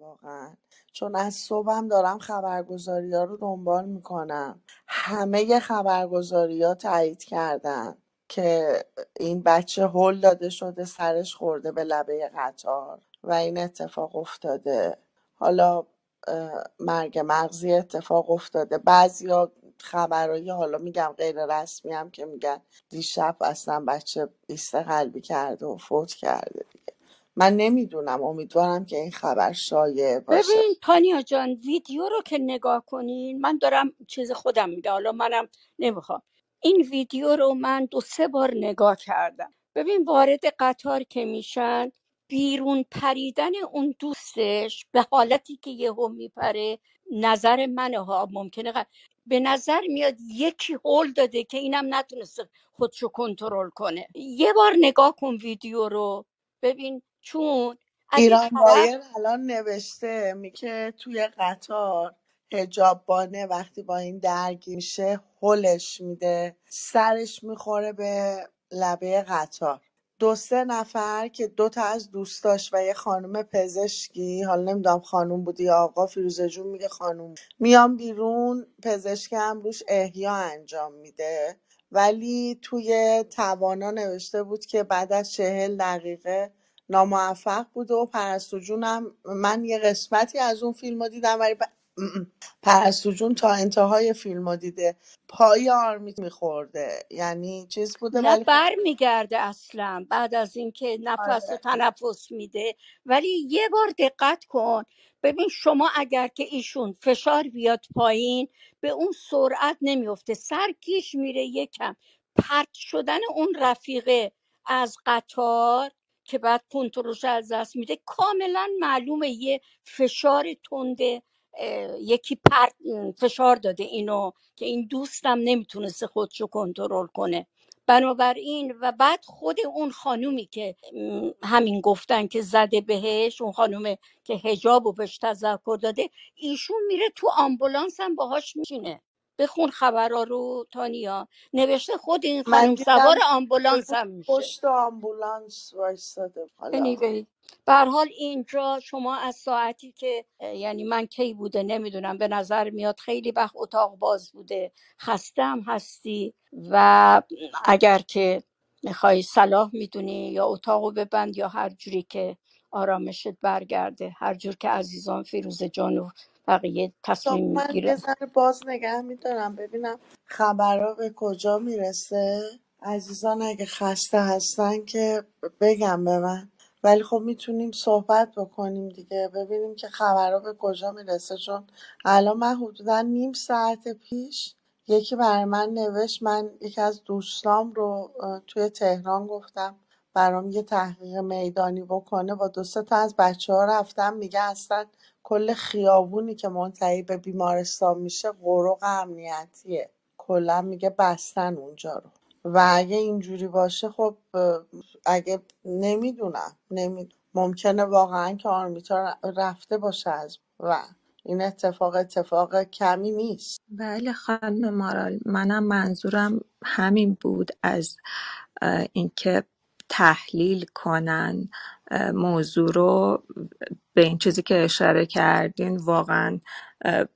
واقعا. چون از صبحم دارم خبرگزاری ها رو دنبال می‌کنم. همه خبرگزاری ها تایید کردن که این بچه هل داده شده سرش خورده به لبه قطار و این اتفاق افتاده. حالا مرگ مغزی اتفاق افتاده. بعضیا خبرهای حالا میگم غیر رسمی هم که میگن دیشب اصلا بچه ایست قلبی کرده و فوت کرده دیگه. من نمی‌دونم امیدوارم که این خبر شایع باشه. ببین تانیا جان ویدیو رو که نگاه کنین من دارم چیز خودم میگه حالا منم نمی‌خوام. این ویدیو رو من دو سه بار نگاه کردم. ببین وارد قطار که میشن بیرون پریدن اون دوستش به حالتی که یهو میپره نظر منه ها ممکنه غ- به نظر میاد یکی هول داده که اینم نتونسته خودشو کنترل کنه. یه بار نگاه کن ویدیو رو ببین چون اگه ایران طرف الان نوشته میگه توی قطار حجاب بانه وقتی با این درگیر میشه هلش میده سرش می‌خوره به لبه قطار. دو سه نفر که دو تا از دوستاش و یه خانم پزشکی حالا نمی‌دونم خانم بودی یا آقا فیروزه جون میگه خانم میان بیرون پزشک هم روش احیا انجام میده. ولی توی توانا نوشته بود که بعد از چهل دقیقه ناموفق بوده و پرستو جونم من یه قسمتی از اون فیلم رو دیدم ولی پ... پرستو جون تا انتهای فیلم رو دیده. پای آرمیت میخورده. یعنی چیز بوده نه ولی خب بر میگرده اصلا. بعد از اینکه نفس و آره. تنفس میده. ولی یه بار دقت کن. ببین شما اگر که ایشون فشار بیاد پایین به اون سرعت نمیفته سر کیش میره یکم. پرت شدن اون رفیقه از قطار که بعد کنترلش از دست میده کاملا معلومه یه فشار تنده اه، یکی پرت فشار داده اینو که این دوستم نمی‌تونسته خودشو کنترل کنه. بنابراین و بعد خود اون خانومی که همین گفتن که زده بهش اون خانومه که هجاب و بهش تذکر داده ایشون میره تو آمبولانس هم باهاش میشینه بخون خبرها رو تانیا. نوشته خود این من خانوم سوار آمبولانس هم میشه. پشت آمبولانس وایستاده. حالا anyway به هر حال اینجا شما از ساعتی که اه، یعنی من کی بوده نمی‌دونم به نظر میاد خیلی وقت اتاق باز بوده. خسته هم هستی و اگر که می‌خوای صلاح می‌دونی یا اتاقو ببند یا هر جوری که آرامشت برگرده. هر جور که عزیزان فیروزه جان و بقیه تا تصمیم من یه می‌گیرن ذره باز نگه میدارم ببینم خبرها به کجا می‌رسه. عزیزان اگه خسته هستن که بگم به من. ولی خب می‌تونیم صحبت بکنیم دیگه ببینیم که خبرها به کجا می‌رسه. چون الان من حدودا نیم ساعت پیش یکی برای من نوشت من یکی از دوستام رو اه، توی تهران گفتم برام یه تحقیق میدانی بکنه. با دو سه تا از بچه ها رفتم میگه اصلا کل خیابونی که منتهی به بیمارستان میشه غرق امنیتیه. کلا میگه بستن اونجا رو. و اگه اینجوری باشه خب اگه نمی‌دونم نمی... ممکنه واقعا که آرمیتا رفته باشه از و این اتفاق اتفاق کمی نیست. بله خانم مارال منم منظورم همین بود از اینکه تحلیل کنن موضوع رو به این چیزی که اشاره کردین واقعا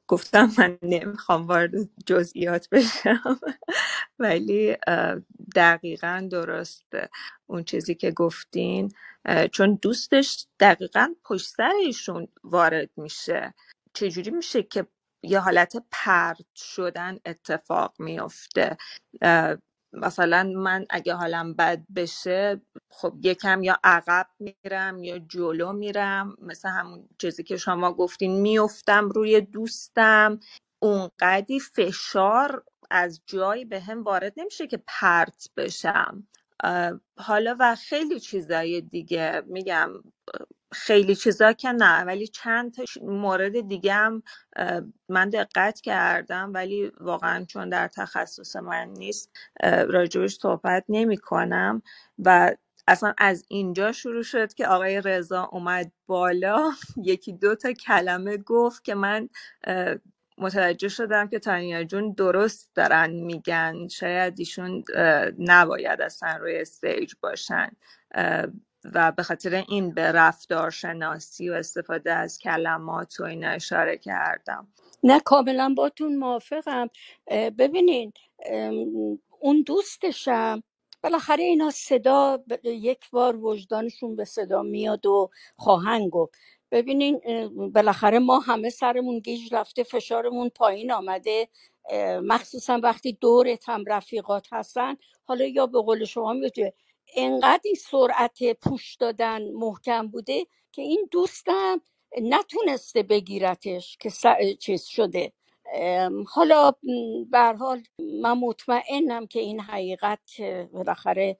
گفتم من نمی‌خوام وارد جزئیات بشم ولی دقیقا درسته اون چیزی که گفتین چون دوستش دقیقا پشت سر ایشون وارد میشه. چجوری میشه که یه حالت پرت شدن اتفاق میفته مثلا من اگه حالم بد بشه خب یکم یا عقب میرم یا جلو میرم. مثل همون چیزی که شما گفتین میفتم روی دوستم. اونقدی فشار از جایی به هم وارد نمیشه که پرت بشم. حالا و خیلی چیزای دیگه میگم خیلی چیزا که نه ولی چند تا مورد دیگه هم من دقت کردم ولی واقعا چون در تخصص من نیست راجبش صحبت نمی کنم و اصلا از اینجا شروع شد که آقای رضا اومد بالا. یکی دو تا کلمه گفت که من متوجه شدم که تانیا جون درست دارن میگن. شاید ایشون نباید اصلا روی استیج باشن. و به خاطر این به رفتارشناسی و استفاده از کلمات و اینا اشاره کردم. نه کاملا باتون موافقم. ببینین اون دوستشم بالاخره اینا صدا یک بار وجدانشون به صدا میاد و خواهند گفت. ببینین بالاخره ما همه سرمون گیج رفته فشارمون پایین آمده. مخصوصا وقتی دورت هم رفیقات هستن حالا یا به قول شما میگه انقدر این سرعت پوش دادن محکم بوده که این دوستم نتونسته بگیرتش که چیز شده. حالا به حال من مطمئنم که این حقیقت بالاخره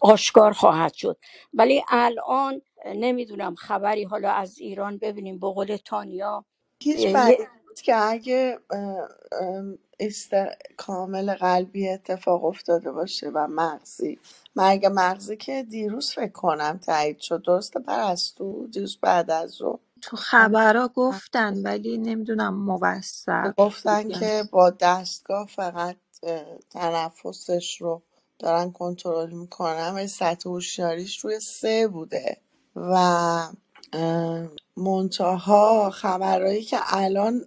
آشکار خواهد شد. ولی الان نمی‌دونم خبری حالا از ایران ببینیم. به قول تانیا هیچ که اگه است کامل قلبی اتفاق افتاده باشه و مغزی. مرگ مغزی که دیروز فکر کنم تایید شد درسته پرستو دیروز بعد از ظهر. تو خبرها گفتن ولی نمی‌دونم موثق بود گفتن یا نه. که با دستگاه فقط اه، تنفسش رو دارن کنترل می‌کنن و سطح هوشیاریش روی سه بوده و اه، منتها خبرهایی که الان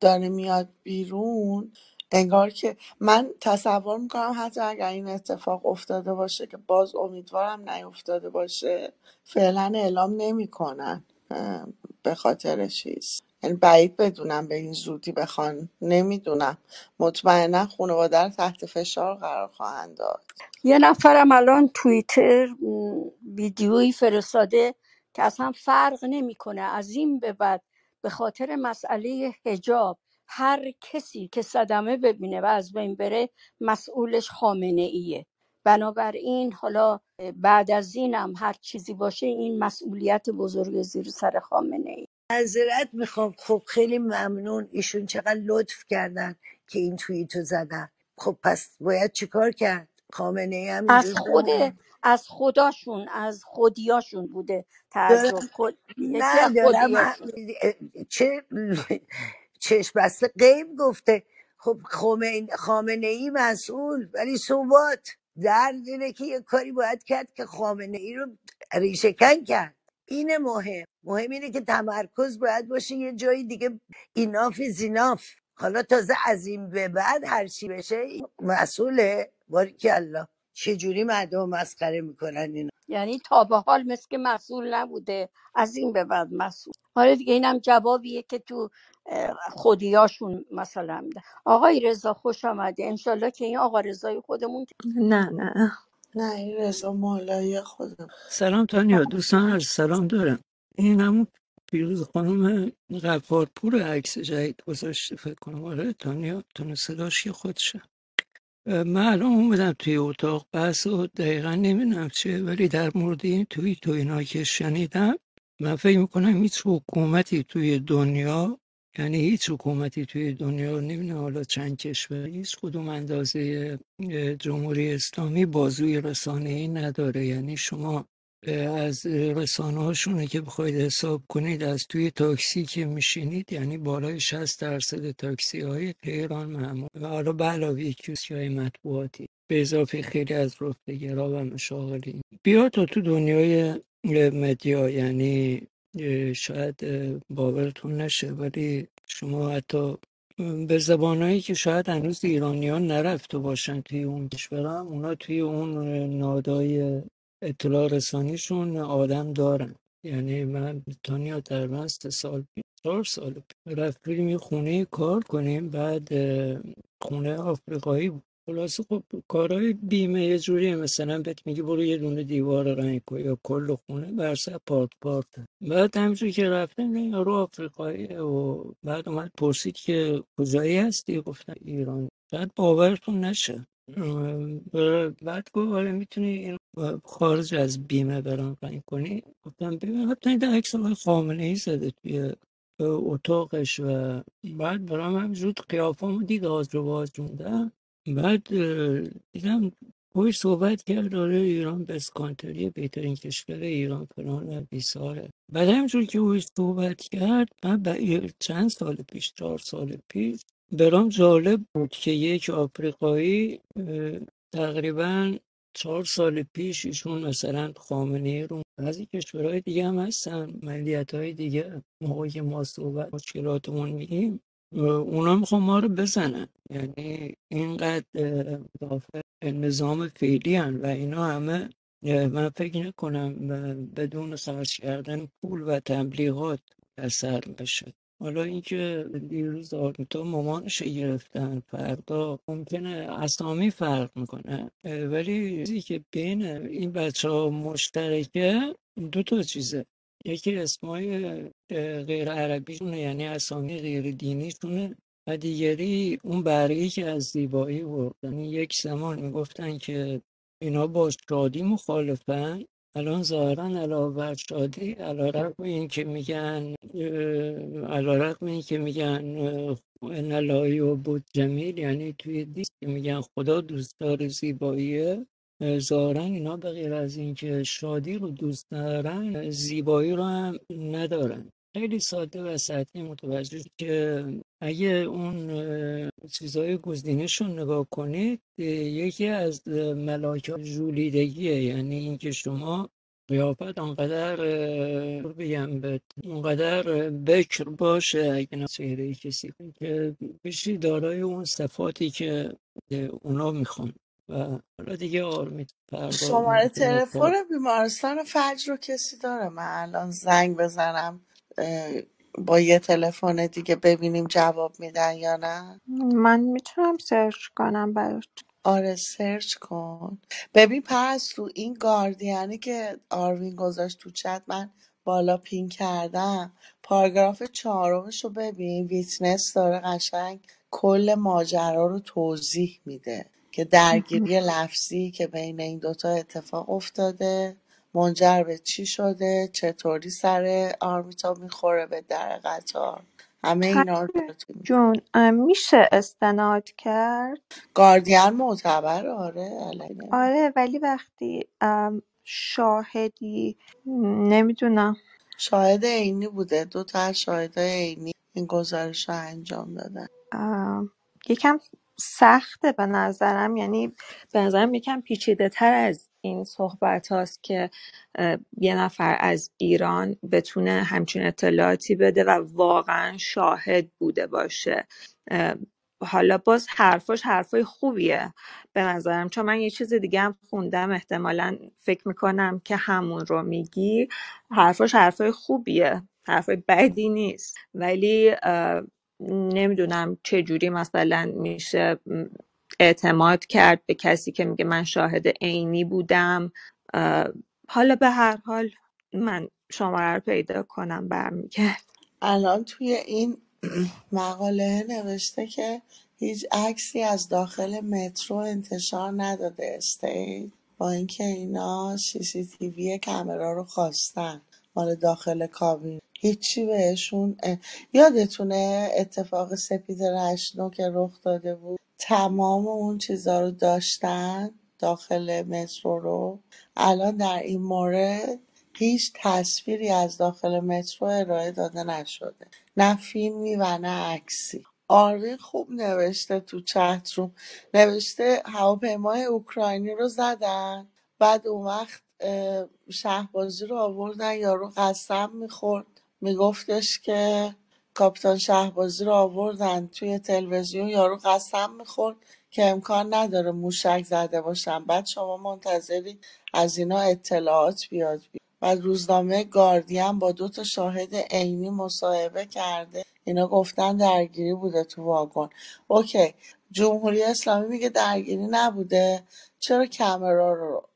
داره میاد بیرون انگار که من تصور می‌کنم حتی اگر این اتفاق افتاده باشه که باز امیدوارم نیفتاده باشه فعلا اعلام نمی‌کنن به خاطر چیز. یعنی بعید بدونم به این زودی بخوان نمی‌دونم. مطمئنا خانواده رو تحت فشار قرار خواهند داد. یه نفرم الان توییتر م، ویدیویی فرستاده که اصلا فرق نمی‌کنه. از این به بعد به خاطر مسئله حجاب هر کسی که صدمه ببینه و از بین بره مسئولش خامنه ایه بنابراین حالا بعد از اینم هر چیزی باشه این مسئولیت بزرگ زیر سر خامنه ای معذرت می‌خوام. خب خیلی ممنون. ایشون چقدر لطف کردن که این توییتو زدن. خب پس باید چیکار کرد؟ خامنه هم از اینجور خود از خداشون از خودیاشون بوده تعجب. دارم خود یکی از نه دارم خودیاشون. چه چشم بسته غیب گفته. خب خمین- خامنه ای مسئول ولی ثبات درد اینه که یه کاری باید کرد که خامنه ای رو ریشهکن کرد. اینه مهم. مهم اینه که تمرکز باید باشه یه جایی دیگه ایناف زیناف حالا تازه از این به بعد هر چی بشه این مسئوله. الله چجوری مردم مسخره می‌کنن اینا؟ یعنی تا به حال مثل که مسئول نبوده. از این به بعد مسئول. حالا دیگه اینم جوابیه که تو خودیاشون مثلا. میده آقای رضا خوش آمده انشالله که این آقا رضای خودمون نه نه. نه این رضا مولایی خودم. سلام تانیا دوستان عرض سلام دارم. این همون پیروز خانم غفارپور عکس جدید گذاشته فکر کنم. آره تانیا تون صداش که خودشه. الان اومدم توی اتاق بحث و دقیقا نمی‌دونم چیه ولی در مورد این توی تو اینا که شنیدم من فکر می‌کنم هیچ حکومتی توی دنیا یعنی هیچ حکومتی توی دنیا نمی‌دونم حالا چند کشور هیچ کدوم اندازه جمهوری اسلامی بازوی رسانه ای نداره. یعنی شما از رسانه‌هاشونه که بخواید حساب کنید از توی تاکسی که میشینید یعنی بالای 60 درصد تاکسی های تهران معمول. و حالا به علاوه کیوسک های مطبوعاتی به اضافه خیلی از رفتگرا و مشاغلین بیا تا تو دنیای مدیا یعنی شاید باورتون نشه ولی شما حتی به زبانهایی که شاید هنوز ایرانیان نرفته باشن توی اون کشورها اونا توی اون نادای اطلاع رسانیشون آدم دارن. یعنی من تانیا تقریبا سه سال پیش چهار سال پیش رفتیم یه خونه کار کنیم بعد خونه آفریقایی بود. خلاصه خب کارهای بیمه یه جوری مثلا بهت میگی برو یه دونه دیوار رنگ کن یا کل خونه برسه پارت پارت بعد همینجور که رفتم این یارو آفریقایی و بعد اومد پرسید که کجایی هستی؟ گفتم ایران. بعد باورتون نشه. بعد گفت آره می‌تونی این خارج از بیمه برام کنی. گفتم ببین حتی این عکس آقای خامنه ای زده توی اتاقش و بعد برام همجور قیافامو دید آز رو باز موندم. بعد دیدم باش صحبت کرد داره ایران بست کانتری بهترین کشور ایران فلان و بیساره. بعد همجور که باش صحبت کرد من چند سال پیش چهار سال پیش برام جالب بود که یک آفریقایی تقریبا چهار سال پیش ایشون مثلا خامنه رو بعضی کشورهای دیگه هم هستن ملیت های دیگه موقعی که ما صحبت مشکلاتمون میگیم اونا می‌خوان ما رو بزنن. یعنی اینقدر اه، مدافع نظام فعلی هن و اینا همه من فکر نکنم بدون خرج کردن پول و تبلیغات اثر بشه. حالا اینکه دیروز آرمیتا مامانش گرفتن فردا ممکنه اسامی فرق می‌کنه. ولی چیزی که بین این بچه ها مشترکه دو تا چیزه. یکی اسمای غیر عربیشونه یعنی اسامی غیر دینیشونه و دیگری اون برگی که از زیبایی بود یعنی یک زمان می‌گفتن که اینا با شادی مخالفن الان ظاهرا علاوه بر شادی علیرغم این که میگن علیرغم این که میگن ان الله بود جمیل یعنی توی دیست که میگن خدا دوست داره زیباییه اه، ظاهرا اینا به غیر از اینکه شادی رو دوست دارن زیبایی رو هم ندارن. خیلی ساده و سطحی متوجه که اگه اون اه، چیزای گزینش رو نگاه کنید یکی از ملاک ژولیدگیه. یعنی اینکه شما قیافت رو بگم بهت اونقدر بکر باشه اگه چهره کسی که بشی دارای اون صفاتی که اونا می‌خوان. و حالا دیگه آرمید شماره تلفن بیمارستان فجر رو کسی داره؟ من الان زنگ بزنم. اه، با یه تلفن دیگه ببینیم جواب میدن یا نه؟ من می‌تونم search کنم برات. آره search کن. ببین پرستو این گاردین که آروین گذاشت تو چت من بالا pin کردم. پاراگراف چهارمش رو ببین. witness داره قشنگ کل ماجرا رو توضیح میده که درگیری لفظی که بین این دوتا اتفاق افتاده. منجر به چی شده؟ چطوری سر آرمیتا می‌خوره به در قطار؟ همه اینا رو جون اه، میشه استناد کرد؟ گاردین معتبر آره علی نمی‌دونم. آره ولی وقتی ام، شاهدی نمی‌دونم. شاهد عینی بوده. دو تا از شاهدای عینی این گزارش رو انجام دادن. یکم سخته به نظرم. یعنی به نظرم یکم پیچیده تر از این صحبت هاست که یه نفر از ایران بتونه همچین اطلاعاتی بده و واقعا شاهد بوده باشه. حالا باز حرفاش حرفای خوبیه به نظرم چون من یه چیز دیگه هم خوندم. احتمالا فکر می‌کنم که همون رو میگی. حرفاش حرفای خوبیه حرفای بدی نیست. ولی نمی‌دونم چجوری مثلا میشه اعتماد کرد به کسی که میگه من شاهد عینی بودم. حالا به هر حال من شماره رو پیدا کنم برمیگرد. الان توی این مقاله نوشته که هیچ عکسی از داخل مترو انتشار نداده استیت با اینکه اینا سی سی تی وی کامرا رو خواستن. مال داخل کابین. هیچی بهشون یادتونه اتفاق سپید رشتنو که رخ داده بود؟ تمام اون چیزا رو داشتن داخل مترو رو؟ الان در این مورد هیچ تصویری از داخل مترو ارائه داده نشده. نه فیلمی و نه عکسی. آروین خوب نوشته تو چت روم. نوشته هواپیمای اوکراینی رو زدن. بعد اون وقت شهبازی رو آوردن یارو قسم می‌خورد. میگفتش که کاپیتان شهبازی رو آوردن توی تلویزیون. یارو قسم می‌خورد که امکان نداره موشک زده باشن. بعد شما منتظری از اینا اطلاعات بیاد. و روزنامه گاردین با دو تا شاهد عینی مصاحبه کرده. اینا گفتن درگیری بوده تو واگن. اوکی جمهوری اسلامی میگه درگیری نبوده. چرا کمرا رو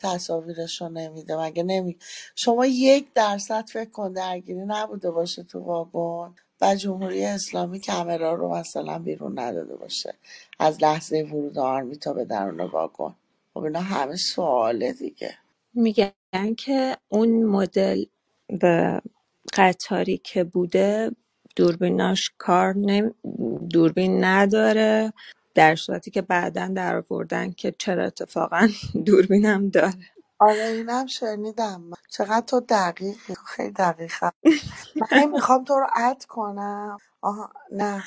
تصاویرش رو نمیده مگه نمی؟ شما یک درصد فکر کن درگیری نبوده باشه تو واگن. و جمهوری اسلامی کمرا رو مثلا بیرون نداده باشه. از لحظه ورود آرمیتا به درون واگن. خب اینا همه سواله دیگه. میگن که اون مدل به قطاری که بوده دوربیناش کار نم... دوربین نداره. در صورتی که بعدا در آوردن که چرا اتفاقا دوربینم داره. آره اینم شنیدم. من. چقدر تو دقیقی. خیلی دقیقم من هی می‌خوام تو رو add کنم. آها نه.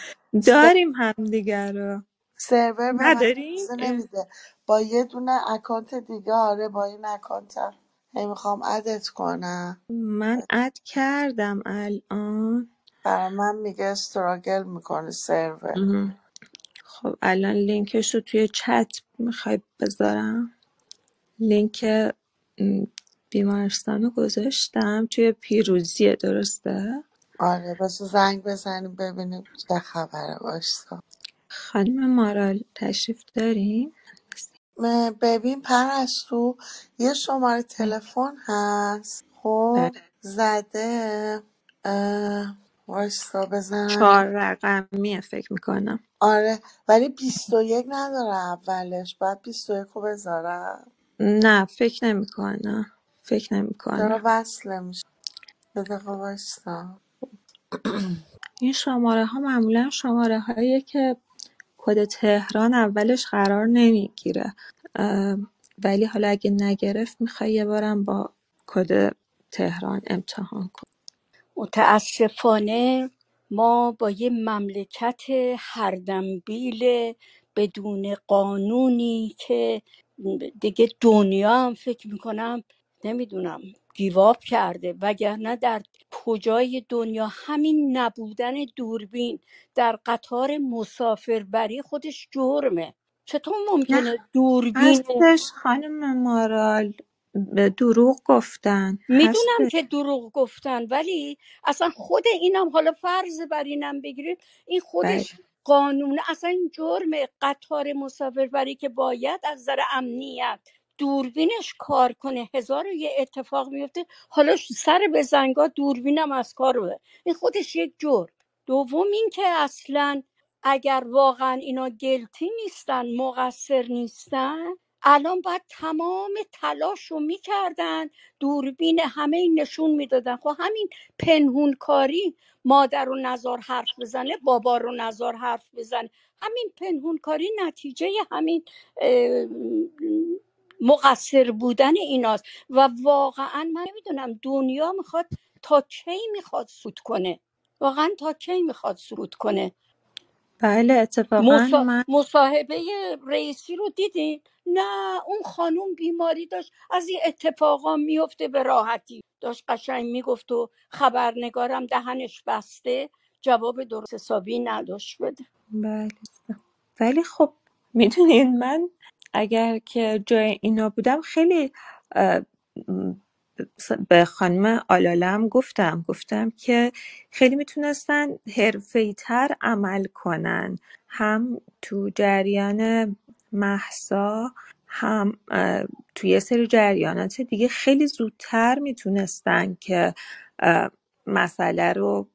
داریم همدیگه رو. سرور به من نداریم اجازه نمیده. با یه دونه account دیگه آره با این account م هی می‌خوام add ت کنم. من add کردم الان. برای من میگه struggle می‌کنه سرور. خب الان لینکش رو توی چت می‌خوای بذارم؟ لینک م، بیمارستان رو گذاشتم توی پیروزیه درسته؟ آره بس زنگ بزنیم ببینیم چه خبره باشتا خانم مارال تشریف داریم؟ م- ببین پرستو یه شماره تلفن هست خب؟ بله. زده اه، وایستا بزنم چهار رقمیه فکر می‌کنم. آره ولی بیست و یک نداره اولش باید و یک رو بذارم. نه فکر نمی‌کنم فکر چرا نمی‌کنم وصله میشه. یه دقیقه این شماره ها معمولا شماره هایی که کد تهران اولش قرار نمی‌گیره. ولی حالا اگه نگرفت می‌خوای یه بارم با کد تهران امتحان کن. متاسفانه ما با یه مملکت هردمبیل بدون قانونی که دیگه دنیا هم فکر می‌کنم نمی‌دونم گیواب کرده. وگرنه در کجای دنیا همین نبودن دوربین در قطار مسافربری خودش جرمه. چطور نه ممکنه دوربین خانم مارال؟ دروغ گفتن. می‌دونم که دروغ گفتن ولی اصلا خود اینم حالا فرض بر اینم بگیرید این بله. خودش قانون اصلا این جرم قطار مسافربری که باید از نظر امنیت دوربینش کار کنه. هزار و یه اتفاق میفته حالا سر به زنگا دوربینم از کار بوده این خودش یک جرم. دوم این که اصلا اگر واقعا اینا گلتی نیستن مقصر نیستن الان باید تمام تلاش رو می‌کردن دوربین همه این نشون می‌دادن. خب همین پنهون کاری مادر رو نزار حرف بزنه بابا رو نزار حرف بزنه. همین پنهون کاری نتیجه همین مقصر بودن ایناست. و واقعا من نمی‌دونم دنیا می‌خواد تا کی می‌خواد سود کنه؟ واقعا تا کی می‌خواد سود کنه؟ بله اتفاقا مسا... من مصاحبه رئیسی رو دیدین؟ نه اون خانوم بیماری داشت از این اتفاقا میفته به راحتی. داشت قشنگ می‌گفت و خبرنگارم دهنش بسته جواب درست حسابی نداشت بده. بله. ولی خب می‌دونین من اگر که جای اینا بودم خیلی به خانم آلالم گفتم گفتم که خیلی می‌تونستن حرفه‌ای تر عمل کنن. هم تو جریان محسا هم توی یه سری جریانات دیگه خیلی زودتر می‌تونستن که مسئله رو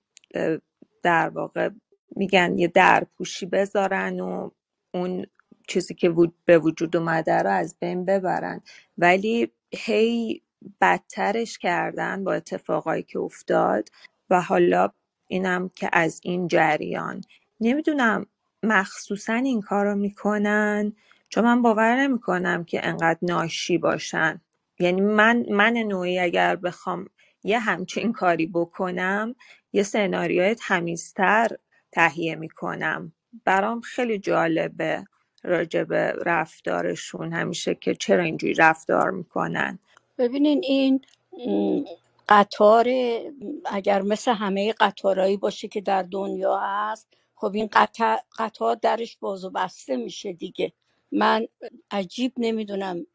در واقع میگن یه درپوشی بذارن و اون چیزی که به وجود اومده رو از بین ببرن. ولی هی بدترش کردن با اتفاقایی که افتاد و حالا اینم که از این جریان. نمی‌دونم مخصوصا این کار رو می‌کنن چون من باور نمی‌کنم که انقدر ناشی باشن. یعنی من من نوعی اگر بخوام یه همچین کاری بکنم یه سناریوی تمیزتر تهیه می‌کنم. برام خیلی جالبه راجع به رفتارشون همیشه که چرا اینجوری رفتار می‌کنن. ببینین این قطار اگر مثل همه قطارهایی باشه که در دنیا هست خب این قطار, قطار درش باز و بسته میشه دیگه. من عجیب نمی‌دونم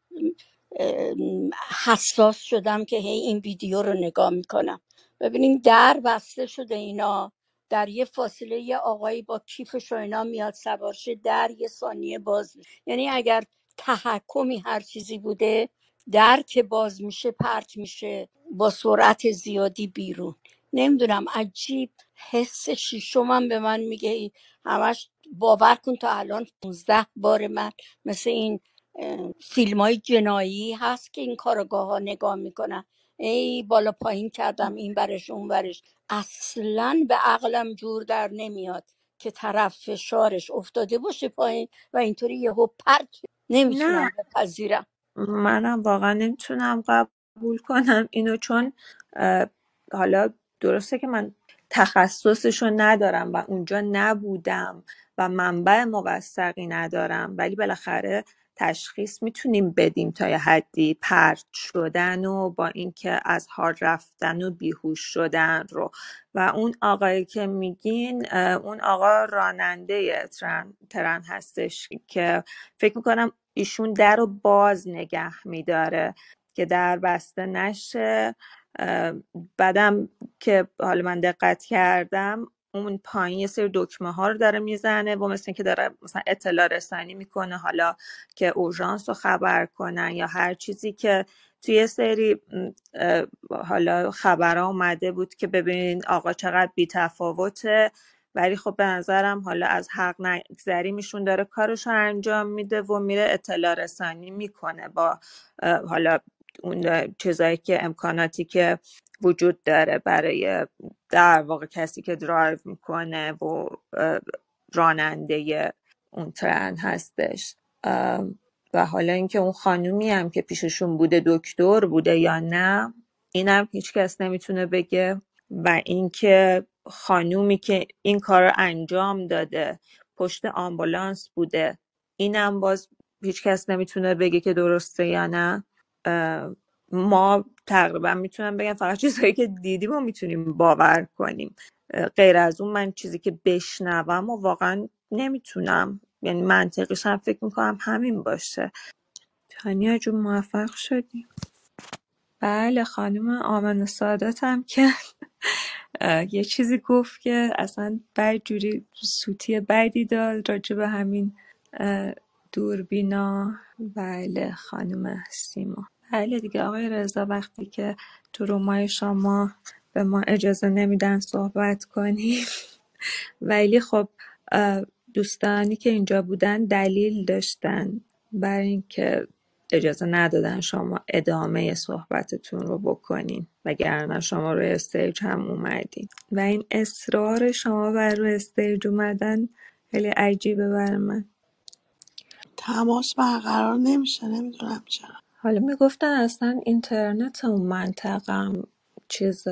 حساس شدم که هی این ویدیو رو نگاه می‌کنم. ببینین در بسته شده اینا در یه فاصله یه آقایی با کیفش و اینا میاد سوارشه در یه ثانیه باز میشه یعنی اگر تحکمی هر چیزی بوده در که باز میشه پرت میشه با سرعت زیادی بیرون. نمی‌دونم عجیب. حس شیشمم به من میگه ای- همش باور کن تا الان 15 بار من مثل این فیلم های جنایی هست که این کارگاه ها نگاه می‌کنن. ای بالا پایین کردم این برش اون برش اصلا به عقلم جور در نمیاد که طرف فشارش افتاده باشه پایین و اینطوری یهو پرت. نمی‌تونم بپذیرم. منم واقعا نمی‌تونم قبول کنم. اینو چون حالا درسته که من تخصصشو ندارم و اونجا نبودم و منبع موثقی ندارم ولی بالاخره تشخیص می‌تونیم بدیم تا یه حدی پرت شدن و با اینکه از حال رفتن و بیهوش شدن رو. و اون آقایی که میگین اون آقا راننده ترن, ترن هستش که فکر می‌کنم ایشون در رو باز نگه میداره که در بسته نشه. بعدم که حالا من دقت کردم اون پایین یه سری دکمه ها رو داره می‌زنه و مثل که داره مثلا اطلاع رسانی می‌کنه حالا که اورژانس رو خبر کنن یا هر چیزی که توی سری حالا خبرها اومده بود که ببینین آقا چقدر بی تفاوته ولی خب به نظرم حالا از حق نگذری میشون داره کارش رو انجام میده و میره اطلاع رسانی می‌کنه با حالا اون چیزایی که امکاناتی که وجود داره برای در واقع کسی که درایو می‌کنه و راننده اون ترن هستش. و حالا اینکه اون خانومی هم که پیششون بوده دکتر بوده یا نه اینم هیچ کس نمی‌تونه بگه. و اینکه خانومی که این کار رو انجام داده پشت آمبولانس بوده. اینم باز هیچ کس نمی‌تونه بگه که درسته یا نه. ما تقریبا می‌تونم بگم فقط چیزهایی که دیدیم و می‌تونیم باور کنیم. غیر از اون من چیزی که بشنوم و واقعا نمی‌تونم. یعنی منطقیش هم فکر می‌کنم همین باشه. تانیا جون موفق شدیم بله خانم آمن سادات هم که یه چیزی گفت که اصلا بد جوری سوتی بدی داد راجع به همین دوربینا. بله خانم سیما. بله دیگه آقای رضا وقتی که تو رومای شما به ما اجازه نمیدن صحبت کنیم. ولی خب دوستانی که اینجا بودن دلیل داشتن. بر اینکه اجازه ندادن شما ادامه صحبتتون رو بکنین وگرنه شما روی stage هم اومدین. و این اصرار شما بر روی stage اومدن خیلی عجیبه بر من. تماس برقرار نمیشه نمی‌دونم چرا. حالا می‌گفتن اصلا اینترنت اون منطقم چیز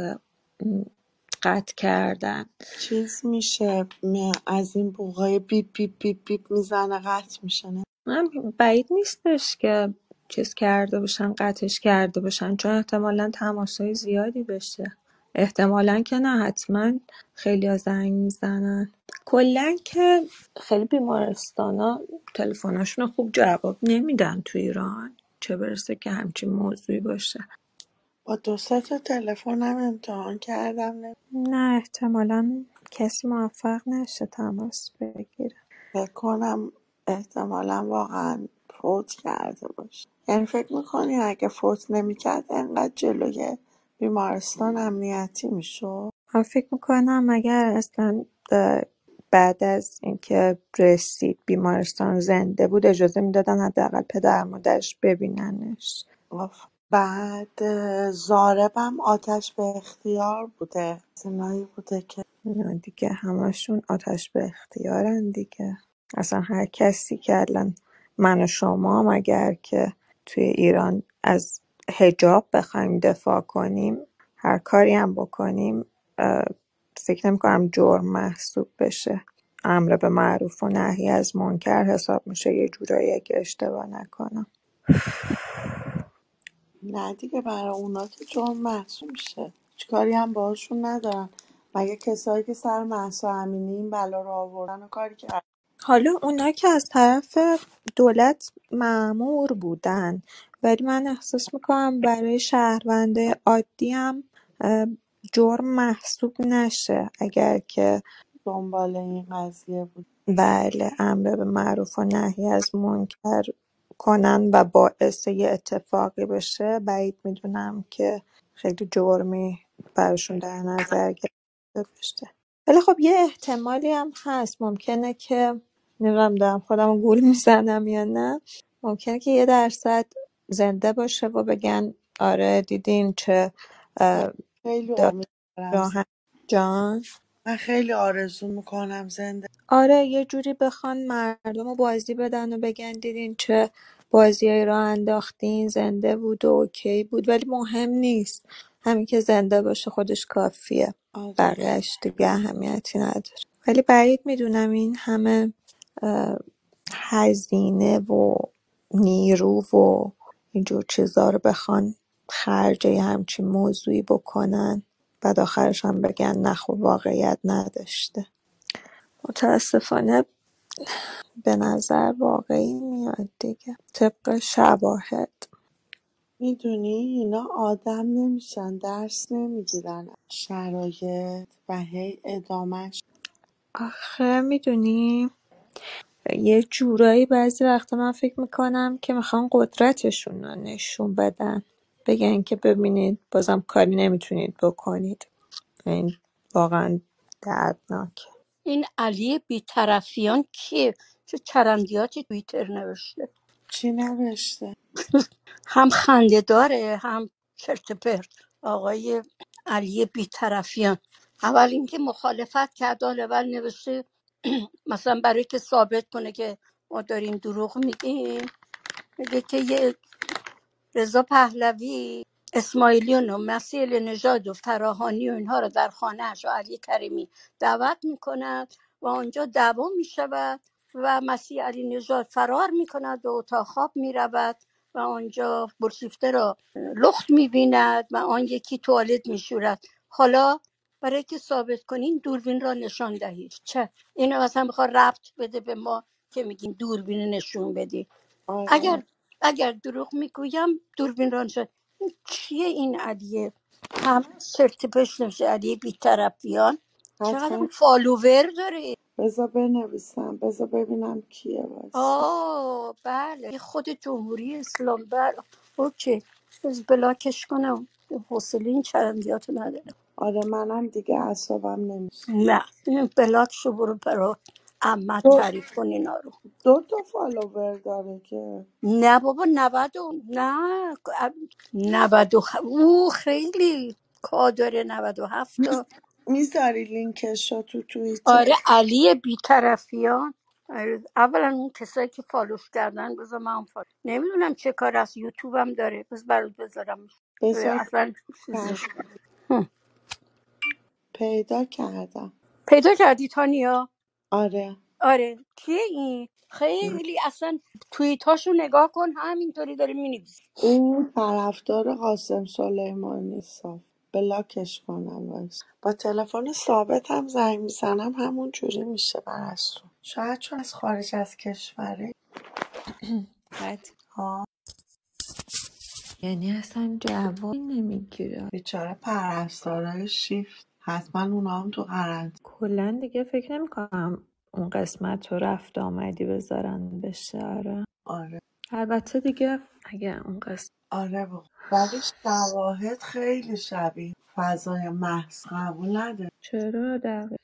قطع کردن. چیز میشه م- از این بوغای بیپ بیپ بیپ بیپ می‌زنه قطع میشه نه؟ من بعید نیستش که چیز کرده باشن قطعش کرده باشن. چون احتمالا تماسای زیادی بشه. احتمالا که نه حتما خیلی زنگ می‌زنن. کلا که خیلی بیمارستانا تلفناشون رو خوب جواب نمیدن تو ایران. چه برسه که همچین موضوعی باشه. با دو سه تا تلفنم امتحان کردم. نه نه احتمالا کسی موفق نشه تماس بگیره. فکر کنم احتمالا واقعا فوت کرده باشه. یعنی فکر می‌کنی اگه فوت نمی‌کرد انقدر جلوی بیمارستان امنیتی می‌شد؟ من فکر می‌کنم اگر اصلا بعد از اینکه رسید بیمارستان زنده بود اجازه می‌دادن حداقل پدر مادرش ببیننش. بعد اه، زاربم آتش به اختیار بوده. زنایی بوده که دیگه همشون آتش به اختیارن دیگه. اصلا هر کسی که الان من و شما هم اگر که توی ایران از حجاب بخوایم دفاع کنیم هر کاری هم بکنیم فکر نمی کنم جرم محسوب بشه. امر به معروف و نهی از منکر حساب میشه یه جورایی اگه اشتباه نکنم. نه دیگه برای اونا که جرم محسوب میشه. چیکاری هم باهاشون ندارن. مگه کسایی که سر مهسا امینی این بلا رو آوردن و کاری کرد حالا اونا که از طرف دولت مأمور بودن ولی من احساس می‌کنم برای شهرونده عادی هم اه، جرم محسوب نشه اگر که دنبال این قضیه بود. بله امر به معروف و نهی از منکر کنن و باعث یه اتفاقی بشه. بعید می‌دونم که خیلی جرمی براشون در نظر گرفته بشه. ولی خب یه احتمالی هم هست. ممکنه که نمی‌دونم دارم خودم گول می‌زنم یا نه. ممکنه که یه درصد زنده باشه و بگن آره دیدین چه من اه، خیلی جان؟ من خیلی آرزو می‌کنم زنده. آره یه جوری بخوان مردم رو بازی بدن و بگن دیدین چه بازیایی راه انداختین زنده بود و اوکی بود ولی مهم نیست. همین که زنده باشه خودش کافیه. آره بقیهش دیگه اهمیتی نداره. ولی بعید می‌دونم این همه اه، هزینه و نیرو و اینجور چیزا رو بخوان خرج یه همچین موضوعی بکنن. بعد آخرش هم بگن نه خب واقعیت نداشته. متاسفانه به نظر واقعی میاد دیگه. طبق شواهد. می‌دونی اینا آدم نمیشن درس نمی‌گیرن. شرایط و هی ادامهش. آخه می‌دونی یه جورایی بعضی وقتا من فکر می‌کنم که می‌خوان قدرتشون رو نشون بدن. بگن که ببینید بازم کاری نمی‌تونید بکنید. این واقعا دردناک. این علی بیطرفیان کیه؟ چه چرندیاتی توییتر نوشته؟ چی نوشته؟ هم خنده داره هم چرت و پرت. آقای علی بیطرفیان. اول اینکه مخالفت کرد حالا اول نوشته مثلا برای که ثابت کنه که ما داریم دروغ میگیم میگه که یه رضا پهلوی اسماعیلیون و مسیل نژاد و فراهانی و اینها رو در خانهش و علی کریمی دعوت می‌کند و آنجا دعوا می‌شود و مسیح علی نژاد فرار می‌کند به اتاق خواب می‌رود و آنجا برشیفته را لخت می‌بیند و آن یکی توالت میشورد. حالا برای که ثابت کنین دوربین را نشان دهید. چه؟ اینو مثلا می‌خواد ربط بده به ما که میگیم دوربین نشون بدی. اگر آره. اگر دروغ می‌گویم دوربین ران شد این کیه این علیه همه سرت پشت نوشته علیه بیطرفیان چقدر حتما فالوور داره؟ بذار بنویسم بذار ببینم کیه وایسا آه بله. این خود جمهوری اسلام بله. اوکی. بلاکش کنم. حوصله این چرندیاتو نداره آره منم دیگه اعصابم نمیشه. نه این بلاک شو برو برا اما دو, تعریف کن اینا رو. دو تا فالوور داره که. نه بابا نود و نه نود و خ... او خیلی کادر نود و هفت تا. می‌ذاری لینکش رو تو توییتر؟ آره علی بیطرفیان. آره، اولا اون کسایی که فالوش کردن بذار من فالو نمی‌دونم چه کار از یوتیوب هم داره. بس برات بذارم. بذار. اصلا چیزش. هم. پیدا کردم. پیدا کردی تانیا؟ آره. آره. کیه این؟ خیلی اصلا توییتاشو نگاه کن همینطوری داره می‌نویسه او طرفدار قاسم سلیمانی صاف بلاکش کنم وایس با تلفن ثابت هم زنگ می‌زنم همون جوری میشه برستون شاید چون از خارج از کشوره بعد. ها یعنی اصلا جواب نمی‌گیره. بیچاره پرستارای شیفت. حتما اونا هم تو قرنطینه کلا دیگه فکر نمی‌کنم اون قسمت رو رفت آمدی بذارن بشه. آره. آره. البته دیگه اگه اون قسمت آره با ولی شواهد خیلی شبیه فضای محض قبول نداره چرا؟ دقیقا.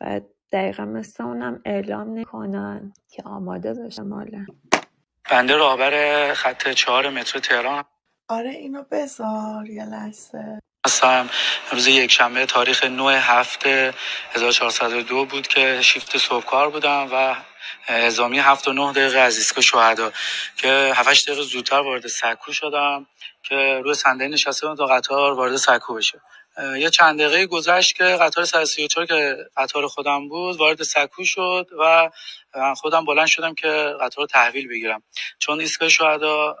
بعد دقیقا مثل اونم اعلام نکنن که آماده بشه ماله. بنده راهبر خط چهار مترو تهران. آره اینو بذار یه لحظه. هستم. روز یکشنبه تاریخ 9 هفته 1402 بود که شیفت صبحکار بودم و اعزامی هفت و نه دقیقه از ایستگاه شهدا که 7 دقیقه زودتر وارد سکو شدم که روی صندلی نشسته بودم تا قطار وارد سکو بشه. یه چند دقیقه گذشت که قطار 134 که قطار خودم بود وارد سکو شد و خودم بلند شدم که قطار رو تحویل بگیرم. چون ایستگاه شهدا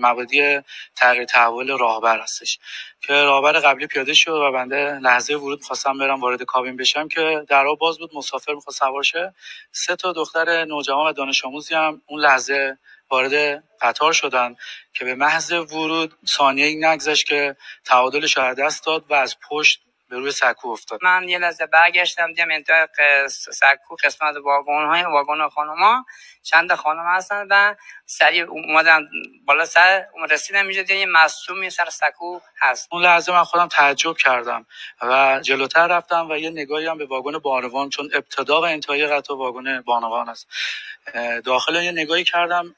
مبادی تغییر تحول راهبر هستش. که راهبر قبلی پیاده شد و بنده لحظه ورود خواستم برم وارد کابین بشم که درها باز بود مسافر می‌خواست سوار شه. سه تا دختر نوجوان و دانش آموزی هم اون لحظه وارد قطار شدن که به محض ورود ثانیه نگذشت که تعادلش از دست داد و از پشت به روی سکو افتاد. من یه لحظه برگشتم دیدم انتهای سکو قسمت واگن های واگن خانوما چند خانم هستن و سریع اومدن بالا سر رسیدم اینجا دیدم یه مصومی سر سکو هست. اون لحظه من خودم تعجب کردم و جلوتر رفتم و یه نگاهی هم به واگن بانوان چون ابتدا و انتهای قطار واگن بانوان است. داخل یه نگاهی کردم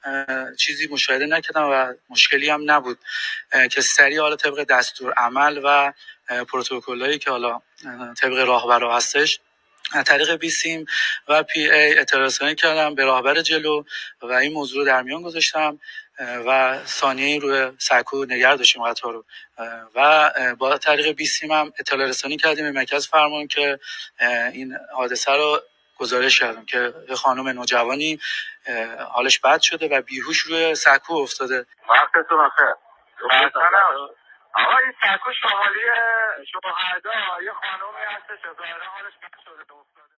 چیزی مشاهده نکردم و مشکلی هم نبود. که سریع حالا طبق دستور عمل و پروتکلایی که حالا طبق راهبرا هستش. از طریق بیسیم و پی ای اطلاع کردم به راهبر جلو و این موضوع رو در میان گذاشتم و ثانیه روی سکو نگه داشتیم قطار رو. و با طریق بیسیم هم اطلاع رسانی کردیم به مرکز فرمان که این حادثه رو گزارش کردم که یه خانم نوجوانی حالش بد شده و بیهوش روی سکو افتاده. وقتتون آقا این سکو شمالی شهدا یه خانومی هستش ظاهرا حالش بد شده